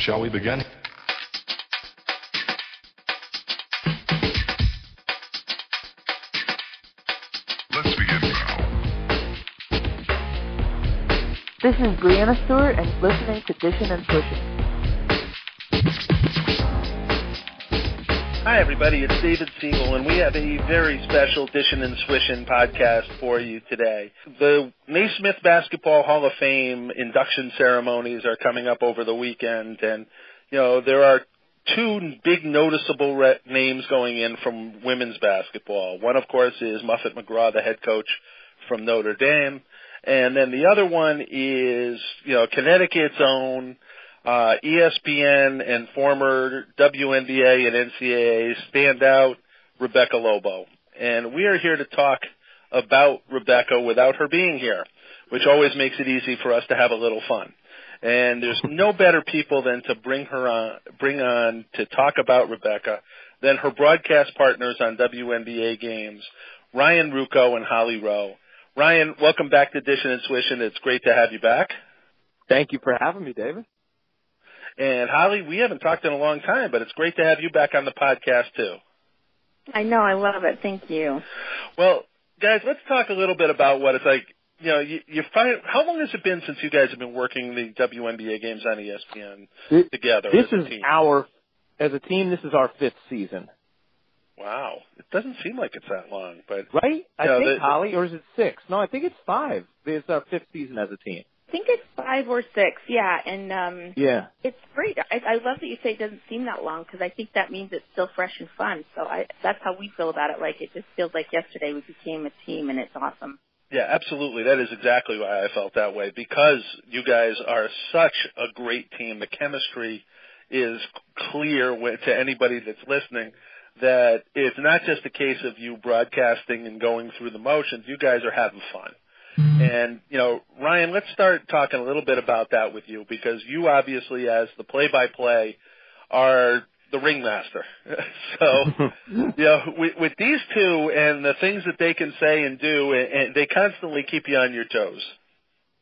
Shall we begin? Let's begin now. This is Breanna Stewart, and listening to Dishin' and Swishin'. Hi, everybody. It's David Siegel, and we have a very special Dishin' and Swishin' podcast for you today. The Naismith Basketball Hall of Fame induction ceremonies are coming up over the weekend, and you know there are two big noticeable re- names going in from women's basketball. One, of course, is Muffet McGraw, the head coach from Notre Dame, and then the other one is you know Connecticut's own uh, ESPN and former WNBA and NCAA standout Rebecca Lobo. And we are here to talk about Rebecca without her being here, which always makes it easy for us to have a little fun. And there's no better people than to bring her on, bring on to talk about Rebecca than her broadcast partners on WNBA games, Ryan Ruocco and Holly Rowe. Ryan, welcome back to Dishin' and Swishin'. It's great to have you back. Thank you for having me, David. And Holly, we haven't talked in a long time, but it's great to have you back on the podcast too. I know, I love it. Thank you. Well, guys, let's talk a little bit about what it's like. You know, you, you find how long has it been since you guys have been working the WNBA games on ESPN This- together? This as a is team? our, as a team, this is our fifth season, wow. It doesn't seem like it's that long, but right? I No, think, the- Holly, or is it six? No, I think it's five. It's our fifth season as a team. I think it's five or six, yeah, and um Yeah. it's great. I, I love that you say it doesn't seem that long because I think that means it's still fresh and fun. So I that's how we feel about it. Like it just feels like yesterday we became a team, and it's awesome. Yeah, absolutely. That is exactly why I felt that way because you guys are such a great team. The chemistry is clear to anybody that's listening that it's not just a case of you broadcasting and going through the motions. You guys are having fun. And, you know, Ryan, let's start talking a little bit about that with you because you obviously as the play-by-play are the ringmaster. so, you know, with, with these two and the things that they can say and do, and, and they constantly keep you on your toes.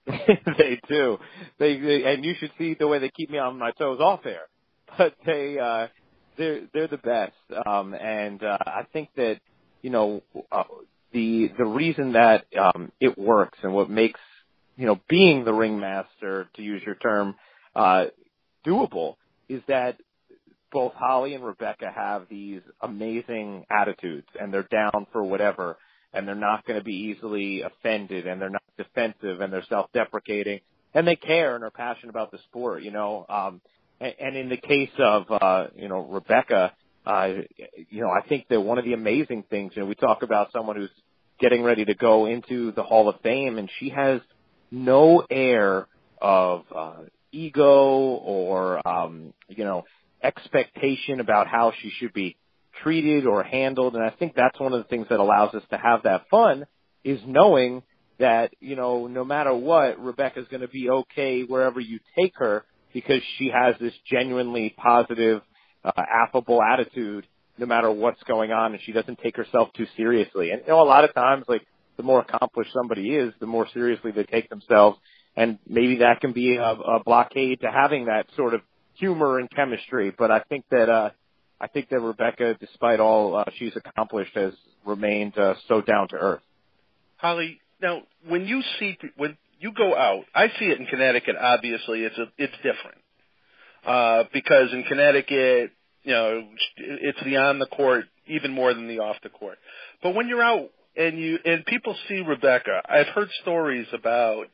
they do. They, they and you should see the way they keep me on my toes off air. But they uh they're they're the best. Um and uh I think that you know uh, the the reason that um it works and what makes you know being the ringmaster to use your term uh doable is that both Holly and Rebecca have these amazing attitudes and they're down for whatever and they're not going to be easily offended and they're not defensive and they're self-deprecating and they care and are passionate about the sport, you know. Um, and, and in the case of, uh, you know, Rebecca, uh, you know, I think that one of the amazing things, you know, we talk about someone who's getting ready to go into the Hall of Fame and she has no air of, uh, ego or, um, you know, expectation about how she should be treated or handled. And I think that's one of the things that allows us to have that fun is knowing that, you know, no matter what, Rebecca's going to be okay wherever you take her because she has this genuinely positive, uh, affable attitude no matter what's going on and she doesn't take herself too seriously. And, you know, a lot of times, like, the more accomplished somebody is, the more seriously they take themselves. And maybe that can be a, a blockade to having that sort of humor and chemistry. But I think that, uh, I think that Rebecca, despite all uh, she's accomplished, has remained uh, so down to earth. Holly, now when you see when you go out, I see it in Connecticut. Obviously, it's a it's different uh, because in Connecticut, you know, it's the on the court even more than the off the court. But when you're out and you and people see Rebecca, I've heard stories about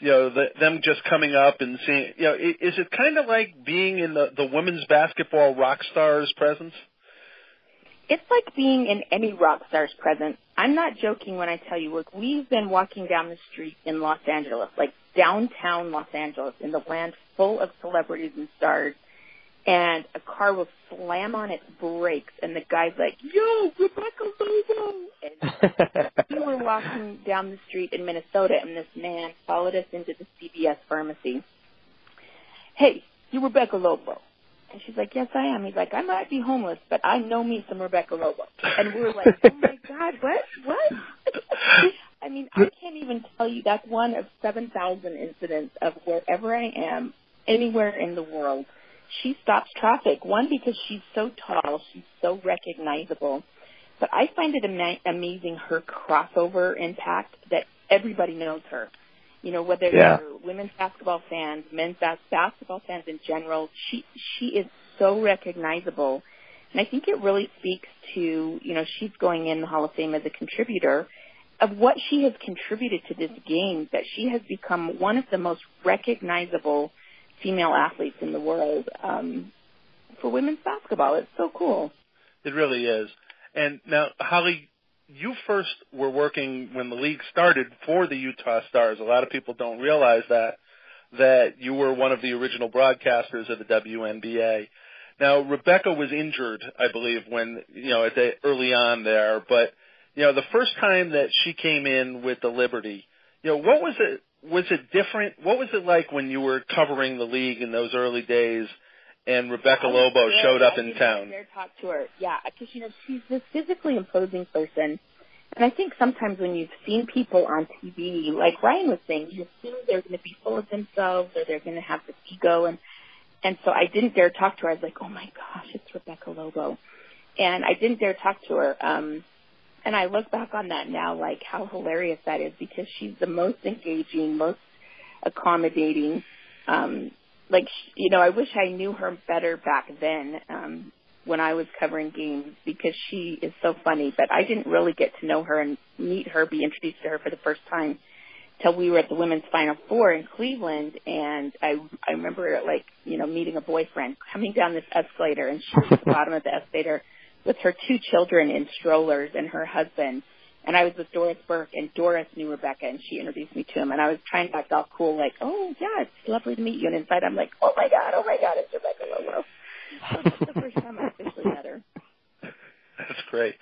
you know the, them just coming up and seeing. You know, is it kind of like being in the the women's basketball rock stars presence? It's like being in any rock star's presence. I'm not joking when I tell you, look, we've been walking down the street in Los Angeles, like downtown Los Angeles, in the land full of celebrities and stars, and a car will slam on its brakes, and the guy's like, "Yo, Rebecca Lobo!" And we were walking down the street in Minnesota, and this man followed us into the CVS pharmacy. Hey, you Rebecca Lobo? And she's like, yes, I am. He's like, I might be homeless, but I know me some Rebecca Lobo. And we were like, oh my God, what? What? I mean, I can't even tell you. That's one of 7,000 incidents of wherever I am, anywhere in the world. She stops traffic. One because she's so tall, she's so recognizable. But I find it ama- amazing her crossover impact that everybody knows her. You know, whether Yeah. they're women's basketball fans, men's bas- basketball fans in general, she she is so recognizable. And I think it really speaks to, you know, she's going in the Hall of Fame as a contributor of what she has contributed to this game, that she has become one of the most recognizable female athletes in the world um, for women's basketball. It's so cool. It really is. And now, Holly, you first were working when the league started for the Utah Starzz. A lot of people don't realize that that you were one of the original broadcasters of the WNBA. Now, Rebecca was injured, I believe, when you know at the early on there. But you know, the first time that she came in with the Liberty, you know, what was it? Was it different? What was it like when you were covering the league in those early days? And Rebecca Lobo scared. showed up I in didn't town. dare talk to her. Yeah, because you know she's this physically imposing person, and I think sometimes when you've seen people on TV, like Ryan was saying, you assume they're going to be full of themselves or they're going to have this ego, and and so I didn't dare talk to her. I was like, oh my gosh, it's Rebecca Lobo, and I didn't dare talk to her. Um, and I look back on that now, like how hilarious that is because she's the most engaging, most accommodating. Um, like sh- you know, I wish I knew her better back then um, when I was covering games because she is so funny. But I didn't really get to know her and meet her, be introduced to her for the first time till we were at the women's final four in Cleveland, and I I remember like you know meeting a boyfriend coming down this escalator, and she was at the bottom of the escalator with her two children in strollers and her husband. And I was with Doris Burke, and Doris knew Rebecca, and she introduced me to him. And I was trying to act all cool, like, "Oh yeah, it's lovely to meet you." And inside, I'm like, "Oh my god, oh my god, it's Rebecca Lobo." So that's the first time I officially met her. That's great.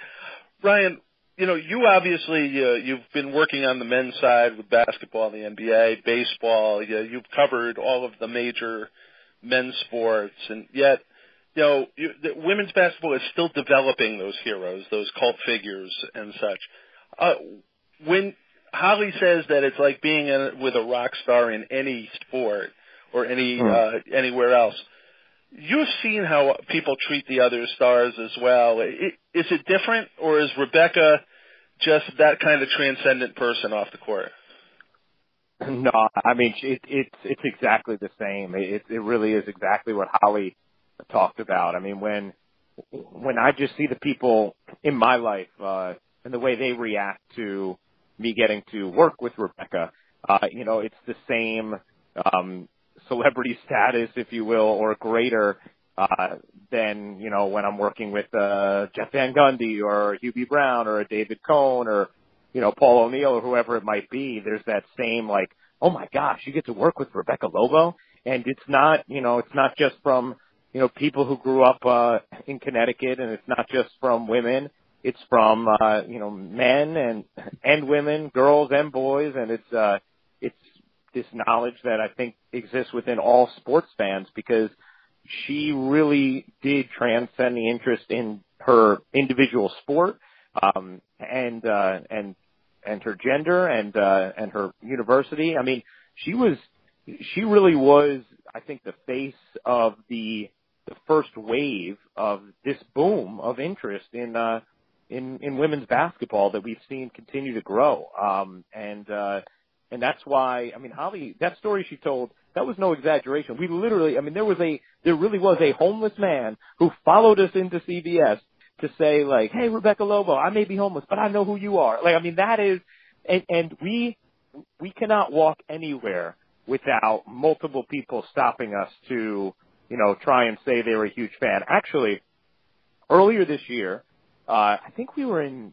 Ryan, you know, you obviously uh, you've been working on the men's side with basketball, the NBA, baseball. You, you've covered all of the major men's sports, and yet, you know, you, the women's basketball is still developing those heroes, those cult figures, and such. Uh, when Holly says that it's like being in, with a rock star in any sport or any Hmm. uh, anywhere else, you've seen how people treat the other stars as well. I- Is it different, or is Rebecca just that kind of transcendent person off the court? No, I mean it, it's it's exactly the same. It it really is exactly what Holly talked about. I mean when when I just see the people in my life uh, and the way they react to me getting to work with Rebecca, uh, you know, it's the same um, celebrity status, if you will, or greater uh, than you know when I'm working with uh, Jeff Van Gundy or Hubie Brown or David Cone or you know, Paul O'Neill or whoever it might be, there's that same like, oh my gosh, you get to work with Rebecca Lobo. And it's not, you know, it's not just from, you know, people who grew up, uh, in Connecticut and it's not just from women. It's from, uh, you know, men and, and women, girls and boys. And it's, uh, it's this knowledge that I think exists within all sports fans because she really did transcend the interest in her individual sport um, and uh, and and her gender and uh, and her university. I mean, she was she really was, I think, the face of the the first wave of this boom of interest in uh, in in women's basketball that we've seen continue to grow. Um, and uh, and that's why I mean, Holly, that story she told. That was no exaggeration. We literally, I mean, there was a, there really was a homeless man who followed us into CVS to say like, "Hey, Rebecca Lobo, I may be homeless, but I know who you are." Like, I mean, that is, and, and we we cannot walk anywhere without multiple people stopping us to, you know, try and say they were a huge fan. Actually, earlier this year, uh, I think we were in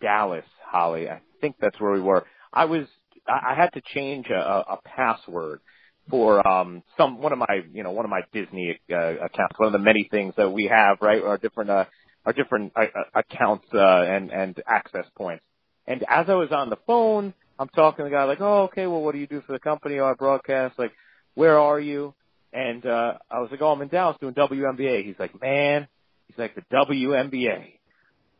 Dallas, Holly. I think that's where we were. I was, I had to change a, a password for um some one of my you know one of my Disney uh, accounts one of the many things that we have right our different uh our different uh, uh, accounts uh, and and access points. And as I was on the phone, I'm talking to the guy like, "Oh, okay. Well, what do you do for the company? Oh, I broadcast. Like, where are you?" And uh, I was like, "Oh, I'm in Dallas doing WNBA." He's like, "Man," he's like, "The WNBA.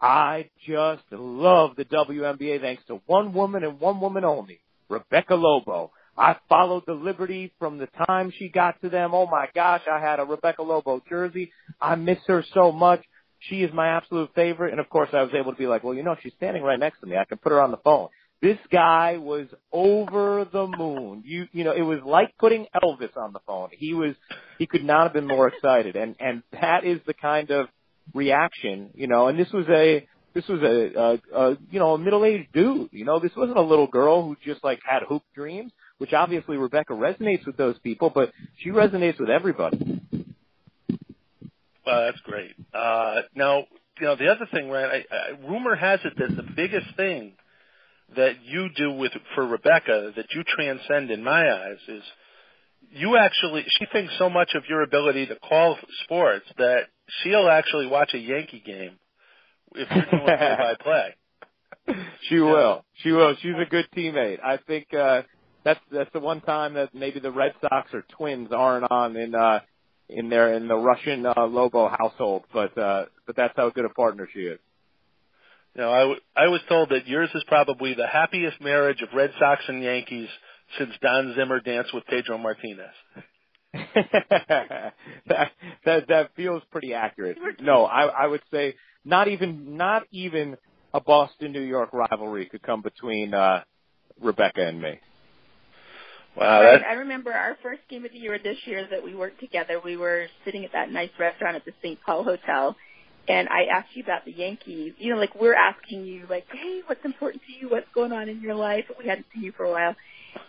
I just love the WNBA thanks to one woman and one woman only, Rebecca Lobo. I followed the Liberty from the time she got to them. Oh my gosh, I had a Rebecca Lobo jersey. I miss her so much. She is my absolute favorite. And of course I was able to be like, well, you know, she's standing right next to me. I can put her on the phone. This guy was over the moon. You, you know, it was like putting Elvis on the phone. He was, he could not have been more excited. And, and that is the kind of reaction, you know, and this was a, this was a, a, a you know, a middle-aged dude. You know, this wasn't a little girl who just like had hoop dreams, which obviously Rebecca resonates with those people, but she resonates with everybody. Well, that's great. Uh, now, you know, the other thing, Ryan, I, I, rumor has it that the biggest thing that you do with for Rebecca that you transcend in my eyes is you actually she thinks so much of your ability to call sports that she'll actually watch a Yankee game if you're doing play by play. She will. She will. She's a good teammate. I think uh that's that's the one time that maybe the Red Sox or Twins aren't on in uh in their in the Rushin uh, Lobo household, but uh but that's how good a partner she is. You know, I, w- I was told that yours is probably the happiest marriage of Red Sox and Yankees since Don Zimmer danced with Pedro Martinez. that, that that feels pretty accurate. No, I I would say not even not even a Boston New York rivalry could come between uh Rebecca and me. Wow, Right. I remember our first game of the year this year that we worked together. We were sitting at that nice restaurant at the St. Paul Hotel, and I asked you about the Yankees. You know, like we're asking you, like, hey, what's important to you? What's going on in your life? We hadn't seen you for a while,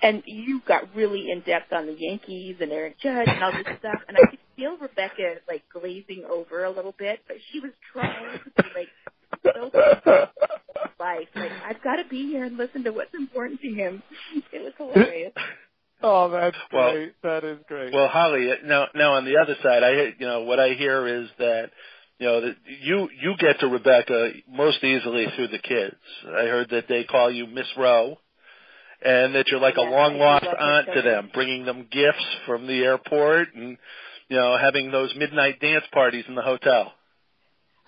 and you got really in depth on the Yankees and Eric Judge and all this stuff. And I could feel Rebecca like glazing over a little bit, but she was trying to be like so life. Like I've got to be here and listen to what's important to him. It was hilarious. Oh, that's Well- great. that is great. well, Holly. Now, now on the other side, I you know what I hear is that you know that you you get to Rebecca most easily through the kids. I heard that they call you Miss Rowe, and that you're like a long lost aunt to them, bringing them gifts from the airport and you know having those midnight dance parties in the hotel.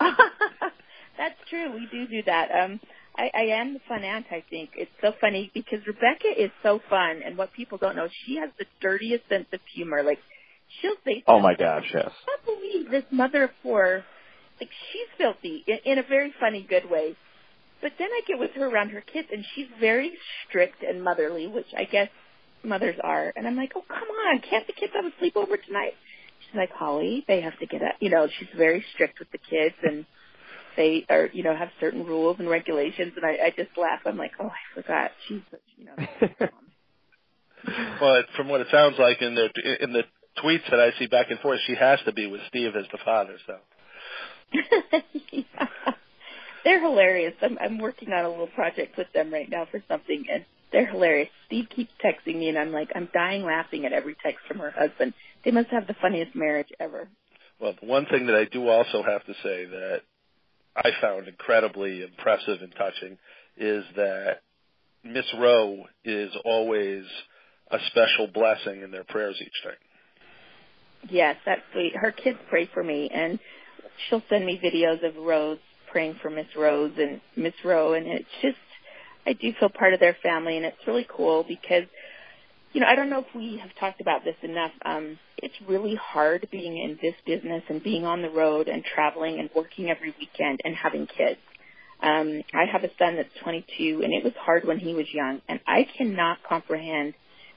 That's true. We do do that. Um, I, I am the fun aunt. I think it's so funny because Rebecca is so fun, and what people don't know, she has the dirtiest sense of humor. Like she'll say, oh my gosh, yes. I can't believe this mother of four, like she's filthy in, in a very funny, good way. But then I get with her around her kids, and she's very strict and motherly, which I guess mothers are. And I'm like, oh come on, can't the kids have a sleepover tonight? She's like, Holly, they have to get up. You know, she's very strict with the kids, and they are, you know, have certain rules and regulations. And I, I just laugh. I'm like, oh, I forgot. She's, such, you know. mom. But from what it sounds like in the in the tweets that I see back and forth, she has to be with Steve as the father. So yeah. They're hilarious. I'm, I'm working on a little project with them right now for something, and they're hilarious. Steve keeps texting me, and I'm like, I'm dying laughing at every text from her husband. They must have the funniest marriage ever. Well, the one thing that I do also have to say that I found incredibly impressive and touching is that Miss Rowe is always a special blessing in their prayers each night. Yes, that's sweet. Her kids pray for me, and she'll send me videos of Rose praying for Miss Rose and Miss Rowe, and it's just, I do feel part of their family, and it's really cool because, you know, I don't know if we have talked about this enough. Um, it's really hard being in this business and being on the road and traveling and working every weekend and having kids. Um, I have a son that's 22, and it was hard when he was young, and I cannot comprehend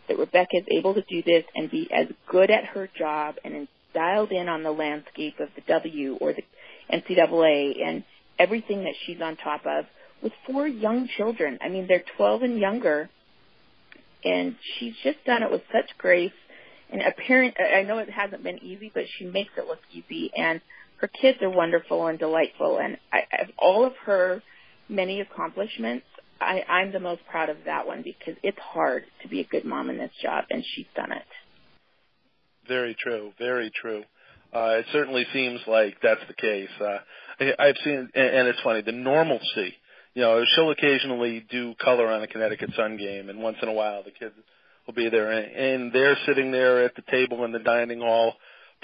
that Rebecca is able to do this and be as good at her job and dialed in on the landscape of the W or the NCAA and everything that she's on top of with four young children. I mean, they're 12 and younger, and she's just done it with such grace. And apparent, I know it hasn't been easy, but she makes it look easy. And her kids are wonderful and delightful. And I, of all of her many accomplishments, I, I'm the most proud of that one because it's hard to be a good mom in this job, and she's done it. Very true. Very true. Uh, it certainly seems like that's the case. Uh, I, I've seen, and, and it's funny, the normalcy. You know, she'll occasionally do color on a Connecticut Sun game, and once in a while the kids will be there, and, and they're sitting there at the table in the dining hall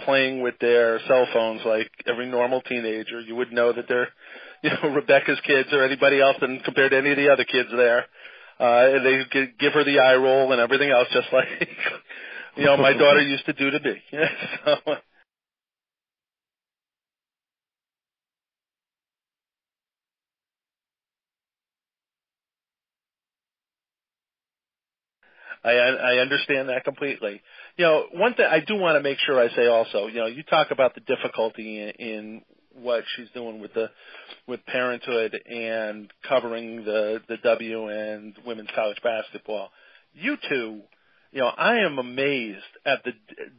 playing with their cell phones like every normal teenager. You would know that they're, you know, Rebecca's kids or anybody else, and compared to any of the other kids there. Uh, they give her the eye roll and everything else, just like you know my daughter used to do to me. so, I I understand that completely. You know, one thing I do want to make sure I say also, you know, you talk about the difficulty in, in what she's doing with the with parenthood and covering the the W and women's college basketball. You two, you know, I am amazed at the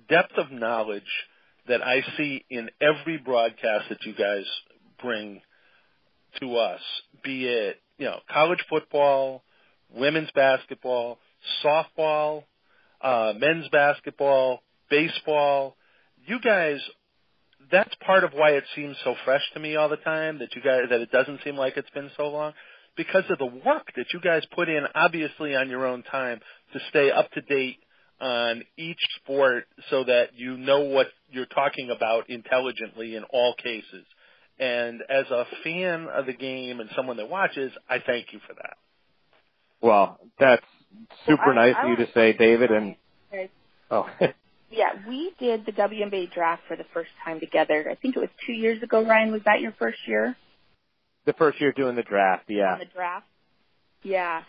depth of knowledge that I see in every broadcast that you guys bring to us, be it, you know, college football, women's basketball, softball, uh, men's basketball, baseball. You guys, that's part of why it seems so fresh to me all the time that you guys, that it doesn't seem like it's been so long because of the work that you guys put in, obviously on your own time to stay up to date on each sport so that you know what you're talking about intelligently in all cases. And as a fan of the game and someone that watches, I thank you for that. Well, that's super Well, I- nice I of you to say, David. And oh, Yeah, we did the WNBA draft for the first time together. I think it was two years ago. Ryan, was that your first year the first year doing the draft, yeah. on the draft? Yeah,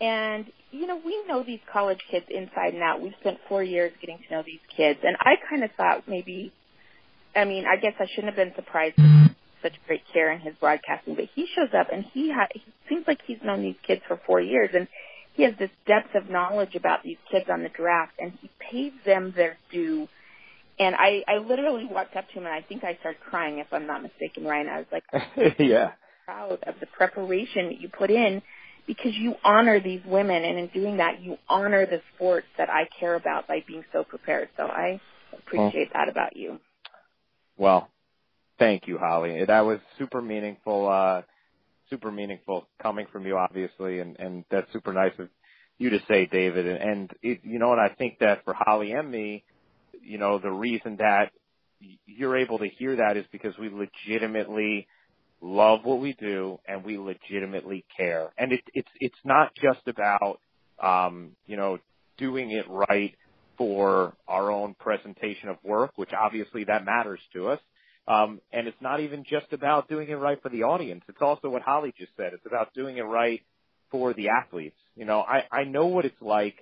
and you know we know these college kids inside and out. We've spent four years getting to know these kids, and I kind of thought maybe, I mean, I guess I shouldn't have been surprised. with Such great care in his broadcasting, but he shows up and he ha- he seems like he's known these kids for four years, and he has this depth of knowledge about these kids on the draft, and he pays them their due. And I, I literally walked up to him and I think I started crying if I'm not mistaken, Ryan. I was like, yeah. Proud of the preparation that you put in because you honor these women and in doing that you honor the sports that I care about by being so prepared. So I appreciate that about you. Well, thank you, Holly. That was super meaningful, uh, super meaningful coming from you, obviously, and, and that's super nice of you to say, David. And, and it, you know what, I think that for Holly and me, you know, the reason that you're able to hear that is because we legitimately love what we do and we legitimately care. And it, it's, it's not just about, um, you know, doing it right for our own presentation of work, which obviously that matters to us. Um, and it's not even just about doing it right for the audience. It's also what Holly just said. It's about doing it right for the athletes. You know, I, I know what it's like,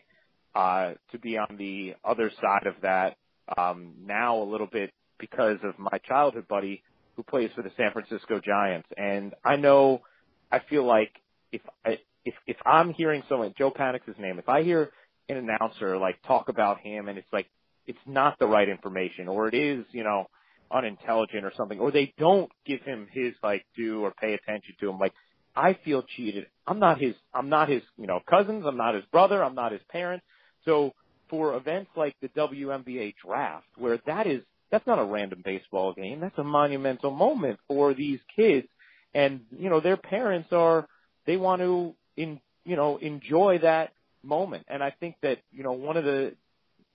uh, to be on the other side of that, um, now a little bit because of my childhood buddy who plays for the San Francisco Giants. And I know, I feel like if I, if, if I'm hearing someone, Joe Panik's his name, if I hear an announcer like talk about him and it's like, it's not the right information or it is, you know, unintelligent or something, or they don't give him his like due or pay attention to him. Like I feel cheated. I'm not his. I'm not his. You know, cousins. I'm not his brother. I'm not his parents. So for events like the WNBA draft, where that is that's not a random baseball game. That's a monumental moment for these kids, and you know their parents are they want to in you know enjoy that moment. And I think that you know one of the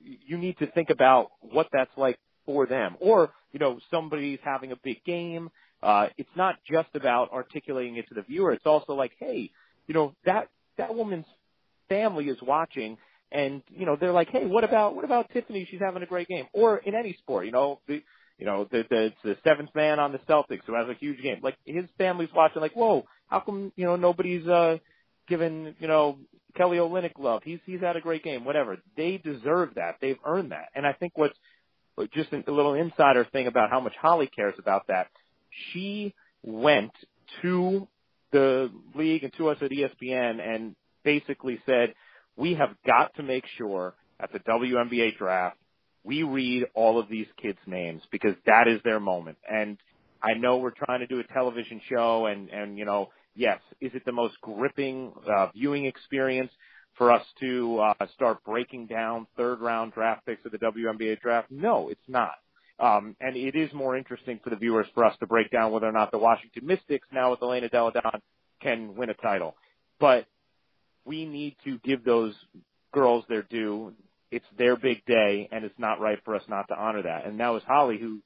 you need to think about what that's like for them. Or, you know, somebody's having a big game. Uh, it's not just about articulating it to the viewer. It's also like, hey, you know, that, that woman's family is watching and, you know, they're like, hey, what about, what about Tiffany? She's having a great game. Or in any sport, you know, the, you know, the, the, the seventh man on the Celtics who has a huge game. Like his family's watching like, whoa, how come, you know, nobody's, uh, giving, you know, Kelly Olynyk love. He's, he's had a great game, whatever. They deserve that. They've earned that. And I think what's, just a little insider thing about how much Holly cares about that. She went to the league and to us at ESPN and basically said, we have got to make sure at the WNBA draft, we read all of these kids' names because that is their moment. And I know we're trying to do a television show and, and, you know, yes, is it the most gripping, uh, viewing experience? for us to uh, start breaking down third round draft picks of the WNBA draft? No, it's not. Um, and it is more interesting for the viewers for us to break down whether or not the Washington Mystics now with Elena Delle Donne can win a title. But we need to give those girls their due. It's their big day, and it's not right for us not to honor that. And that was Holly who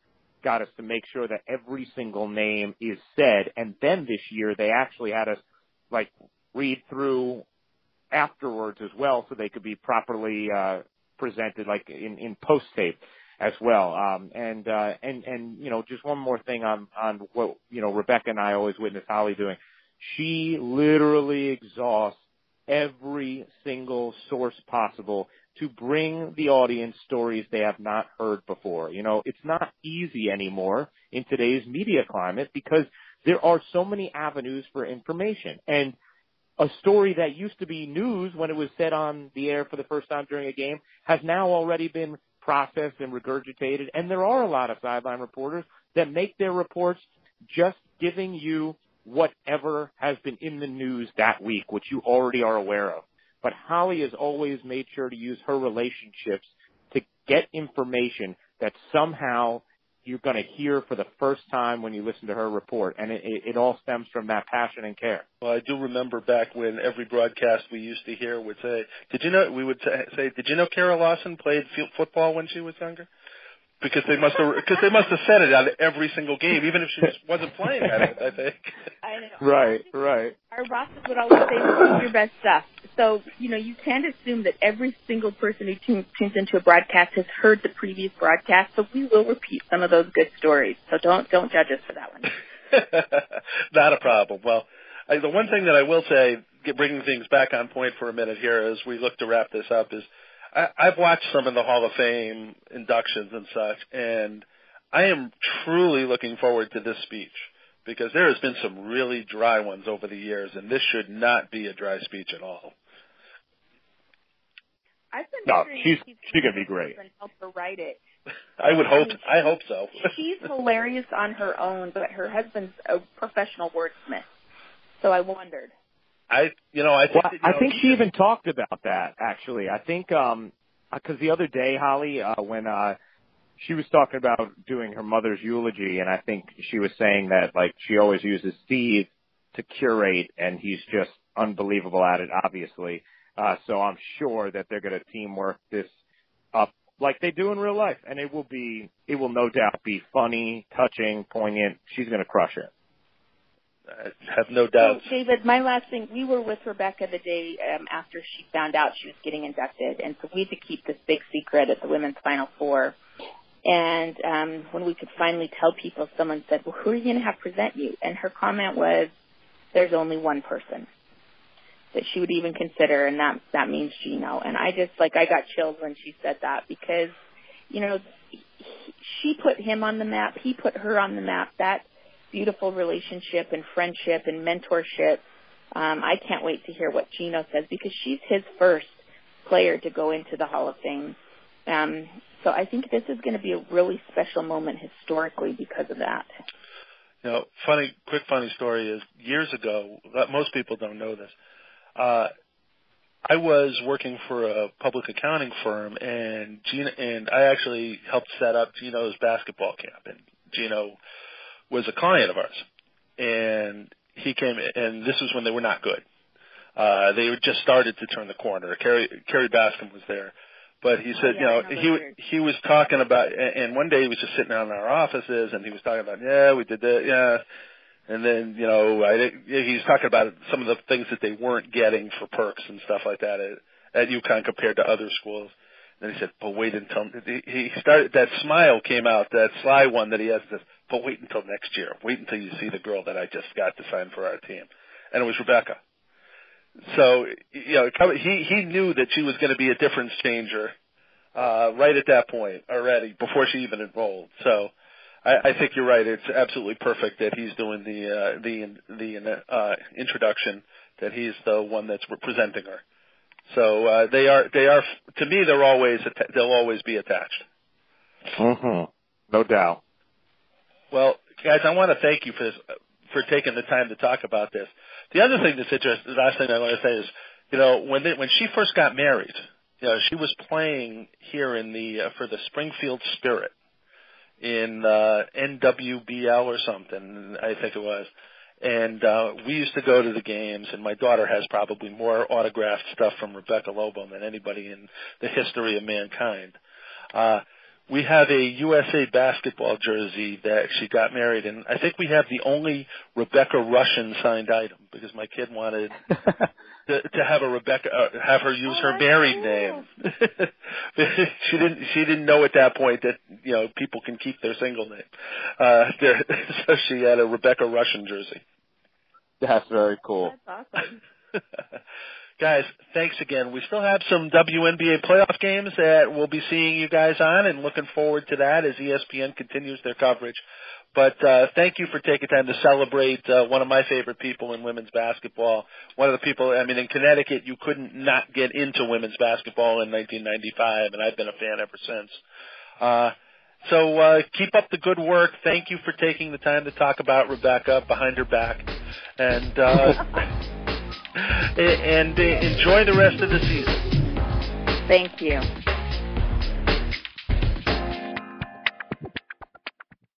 got us to make sure that every single name is said. And then this year they actually had us like read through afterwards as well, so they could be properly uh, presented, like in, in post tape as well. Um, and uh, and and you know, just one more thing on on what you know Rebecca and I always witness Holly doing. She literally exhausts every single source possible to bring the audience stories they have not heard before. You know, it's not easy anymore in today's media climate because there are so many avenues for information. And a story that used to be news when it was said on the air for the first time during a game has now already been processed and regurgitated. And there are a lot of sideline reporters that make their reports just giving you whatever has been in the news that week, which you already are aware of. But Holly has always made sure to use her relationships to get information that somehow you're going to hear for the first time when you listen to her report, and it, it, it all stems from that passion and care. Well, I do remember back when every broadcast we used to hear would say, "Did you know?" We would say, "Did you know Kara Lawson played football when she was younger?" Because they must have because they must have said it on every single game, even if she just wasn't playing at it. I think. I know. Right, right. Our bosses would always say, "Keep your best stuff." So you know, you can't assume that every single person who tunes, tunes into a broadcast has heard the previous broadcast. So we will repeat some of those good stories. So don't don't judge us for that one. Not a problem. Well, I, the one thing that I will say, get, bringing things back on point for a minute here as we look to wrap this up, is I, I've watched some of the Hall of Fame inductions and such, and I am truly looking forward to this speech because there has been some really dry ones over the years, and this should not be a dry speech at all. I've been no, she's she's gonna be great. And help her write it. I would hope. I hope so. she's hilarious on her own, but her husband's a professional wordsmith. So I wondered. I, you know, I think, well, that, you know, think she even talked about that actually. I think, um, because the other day, Holly, uh, when uh, she was talking about doing her mother's eulogy, and I think she was saying that like she always uses Steve to curate, and he's just unbelievable at it, obviously. Uh, so I'm sure that they're going to teamwork this up like they do in real life, and it will be, it will no doubt be funny, touching, poignant. She's going to crush it. I have no doubt. So, David, my last thing, we were with Rebecca the day um, after she found out she was getting inducted, and so we had to keep this big secret at the women's Final Four. And um, when we could finally tell people, someone said, "Well, who are you going to have present you?" And her comment was, "There's only one person that she would even consider, and that that means Gino." And I just like I got chills when she said that because, you know, he, she put him on the map, he put her on the map. That beautiful relationship and friendship and mentorship. Um, I can't wait to hear what Gino says because she's his first player to go into the Hall of Fame. Um, so I think this is going to be a really special moment historically because of that. You know, funny, quick funny story is years ago, most people don't know this. Uh, I was working for a public accounting firm and Gino, and I actually helped set up Gino's basketball camp and Gino was a client of ours, and he came, and this was when they were not good. Uh, they had just started to turn the corner. Kerry Kerry Bascom was there, but he said, oh, yeah, you know, he he was talking about, and one day he was just sitting down in our offices, and he was talking about, yeah, we did that, yeah. And then, you know, I, was talking about some of the things that they weren't getting for perks and stuff like that at, at UConn compared to other schools. And he said, but wait until, he started, that smile came out, that sly one that he has, this, but wait until next year. Wait until you see the girl that I just got to sign for our team. And it was Rebecca. So, you know, he, he knew that she was going to be a difference changer, uh, right at that point already, before she even enrolled. So, I, I think you're right. It's absolutely perfect that he's doing the, uh, the, the, uh, introduction, that he's the one that's representing her. So, uh, they are, they are, to me, they're always, they'll always be attached. Mm-hmm. No doubt. Well, guys, I want to thank you for this, for taking the time to talk about this. The other thing that's interesting, the last thing I want to say is, you know, when they, when she first got married, you know, she was playing here in the uh, for the Springfield Spirit in uh, NWBL or something, I think it was. And uh, we used to go to the games, and my daughter has probably more autographed stuff from Rebecca Lobo than anybody in the history of mankind. Uh, we have a USA basketball jersey that she got married in. I think we have the only Rebecca Rushin signed item because my kid wanted to, to have a Rebecca, uh, have her use Oh, her married cool. name. she didn't. She didn't know at that point that you know people can keep their single name. Uh, there, so she had a Rebecca Rushin jersey. That's very cool. That's awesome. Guys, thanks again. We still have some WNBA playoff games that we'll be seeing you guys on, and looking forward to that as ESPN continues their coverage. But uh, thank you for taking time to celebrate uh, one of my favorite people in women's basketball. One of the people, I mean, in Connecticut, you couldn't not get into women's basketball in 1995, and I've been a fan ever since. Uh, so uh, keep up the good work. Thank you for taking the time to talk about Rebecca behind her back, and uh, and enjoy the rest of the season. Thank you.